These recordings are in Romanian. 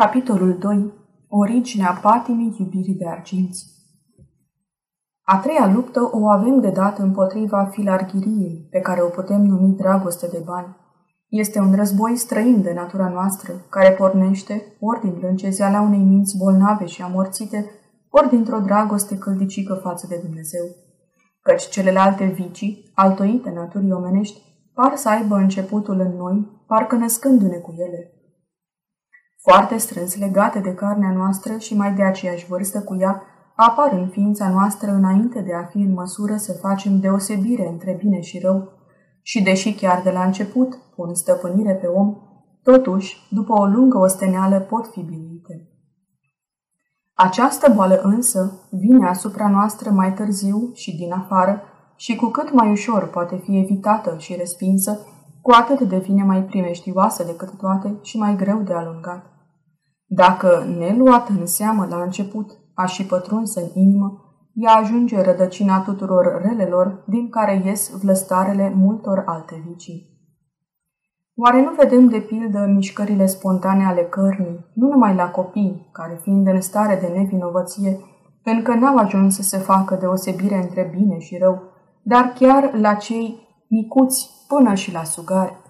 Capitolul 2. Originea patimii iubirii de arginți A treia luptă o avem de dat împotriva filarghiriei, pe care o putem numi dragoste de bani. Este un război străin de natura noastră, care pornește ori din lâncezeala unei minți bolnave și amorțite, ori dintr-o dragoste căldicică față de Dumnezeu. Căci celelalte vicii, altoite naturii omenești, par să aibă începutul în noi, parcă născându-ne cu ele foarte strâns legate de carnea noastră și mai de aceeași vârstă cu ea, apar în ființa noastră înainte de a fi în măsură să facem deosebire între bine și rău, și deși chiar de la început pun stăpânire pe om, totuși, după o lungă osteneală, pot fi biruite. Această boală însă vine asupra noastră mai târziu și din afară și cu cât mai ușor poate fi evitată și respinsă, cu atât devine mai primeștioasă decât toate și mai greu de alungat. Dacă neluată în seamă la început, a și pătrunsă în inimă, ea ajunge rădăcina tuturor relelor din care ies vlăstarele multor alte vicii. Oare nu vedem de pildă mișcările spontane ale cărnii, nu numai la copii, care fiind în stare de nevinovăție, încă n-au ajuns să se facă deosebire între bine și rău, dar chiar la cei micuți până și la sugari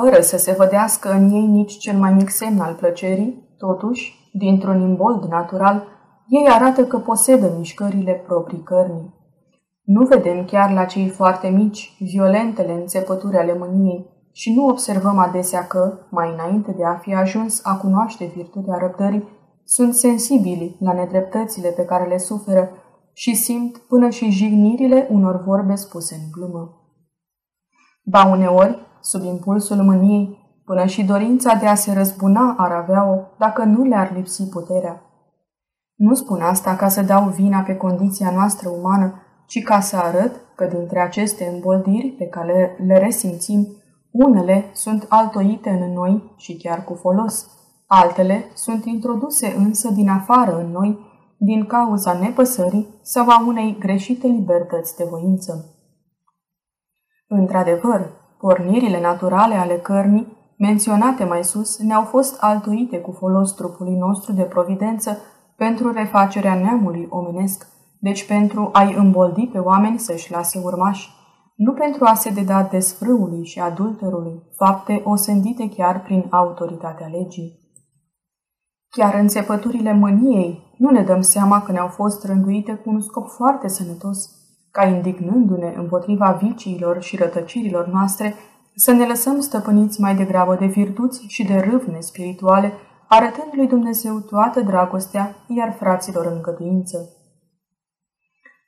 fără să se vădească în ei nici cel mai mic semn al plăcerii, totuși, dintr-un imbold natural, ei arată că posedă mișcările proprii cărnii. Nu vedem chiar la cei foarte mici violentele înțepături ale mâniei și nu observăm adesea că, mai înainte de a fi ajuns a cunoaște virtutea răbdării, sunt sensibili la nedreptățile pe care le suferă și simt până și jignirile unor vorbe spuse în glumă. Ba uneori, sub impulsul mâniei, până și dorința de a se răzbuna ar avea-o dacă nu le-ar lipsi puterea. Nu spun asta ca să dau vina pe condiția noastră umană, ci ca să arăt că dintre aceste îmboldiri pe care le resimțim, unele sunt altoite în noi și chiar cu folos, altele sunt introduse însă din afară în noi, din cauza nepăsării sau a unei greșite libertăți de voință. Într-adevăr, Pornirile naturale ale cărnii, menționate mai sus, ne-au fost altuite cu folos trupului nostru de providență pentru refacerea neamului omenesc, deci pentru a-i îmboldi pe oameni să-și lase urmași, nu pentru a se deda desfrâului și adulterului, fapte osândite chiar prin autoritatea legii. Chiar în țepăturile mâniei nu ne dăm seama că ne-au fost rânduite cu un scop foarte sănătos, ca indignându-ne împotriva viciilor și rătăcirilor noastre, să ne lăsăm stăpâniți mai degrabă de virtuți și de râvne spirituale, arătând lui Dumnezeu toată dragostea, iar fraților îngăduință.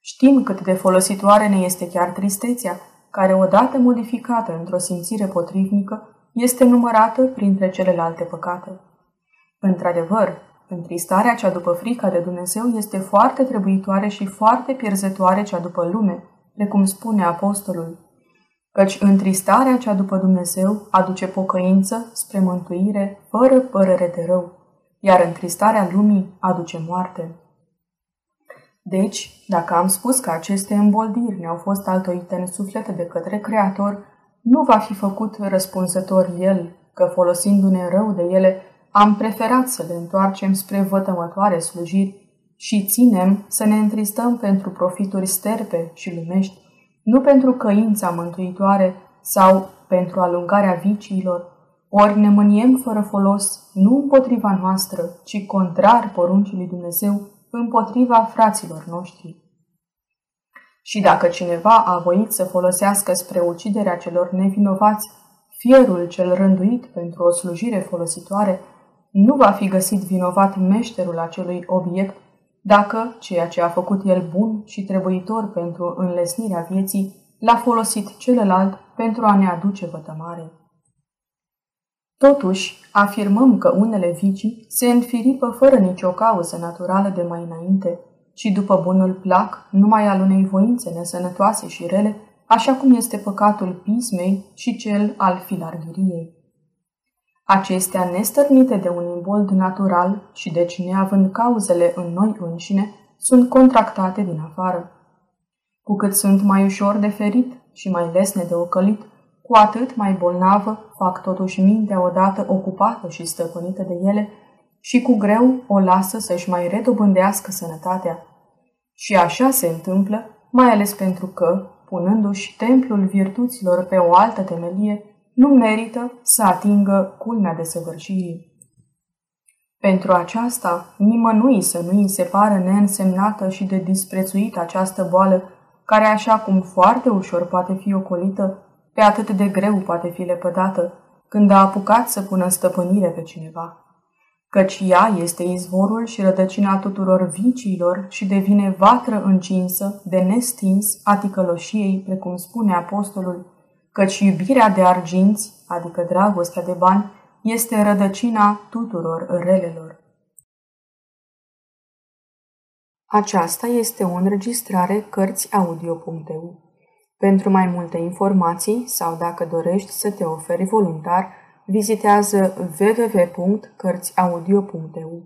Știm cât de folositoare ne este chiar tristețea, care, odată modificată într-o simțire potrivnică, este numărată printre celelalte păcate. Într-adevăr, Întristarea cea după frica de Dumnezeu este foarte trebuitoare și foarte pierzătoare cea după lume, precum spune apostolul. Căci întristarea cea după Dumnezeu aduce pocăință spre mântuire fără părere de rău, iar întristarea lumii aduce moarte. Deci, dacă am spus că aceste îmboldiri ne-au fost altoite în suflete de către Creator, nu va fi făcut răspunzător El, că folosindu-ne rău de ele, am preferat să le întoarcem spre vătămătoare slujiri și ținem să ne întristăm pentru profituri sterpe și lumești, nu pentru căința mântuitoare sau pentru alungarea viciilor, ori ne mâniem fără folos, nu împotriva noastră, ci contrar poruncii lui Dumnezeu, împotriva fraților noștri. Și dacă cineva a voit să folosească spre uciderea celor nevinovați fierul cel rânduit pentru o slujire folositoare, nu va fi găsit vinovat meșterul acelui obiect dacă ceea ce a făcut el bun și trebuitor pentru înlesnirea vieții l-a folosit celălalt pentru a ne aduce vătămare. Totuși, afirmăm că unele vicii se înfiripă fără nicio cauză naturală de mai înainte, ci după bunul plac, numai al unei voințe nesănătoase și rele, așa cum este păcatul pismei și cel al filarghiriei. Acestea, nestărnite de un imbold natural și deci neavând cauzele în noi înșine, sunt contractate din afară. Cu cât sunt mai ușor de ferit și mai lesne de ocălit, cu atât mai bolnavă fac totuși mintea odată ocupată și stăpânită de ele și cu greu o lasă să-și mai redobândească sănătatea. Și așa se întâmplă, mai ales pentru că, punându-și templul virtuților pe o altă temelie, nu merită să atingă culmea de săvârșirii. Pentru aceasta, nimănui să nu îi se pară neînsemnată și de disprețuit această boală, care așa cum foarte ușor poate fi ocolită, pe atât de greu poate fi lepădată, când a apucat să pună stăpânire pe cineva. Căci ea este izvorul și rădăcina tuturor viciilor și devine vatră încinsă, de nestins, a ticăloșiei, precum spune apostolul, căci iubirea de arginți, adică dragostea de bani, este rădăcina tuturor relelor. Aceasta este o înregistrare Cărțiaudio.eu. Pentru mai multe informații sau dacă dorești să te oferi voluntar, vizitează www.cărțiaudio.eu.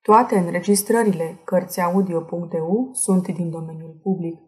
Toate înregistrările Cărțiaudio.eu sunt din domeniul public.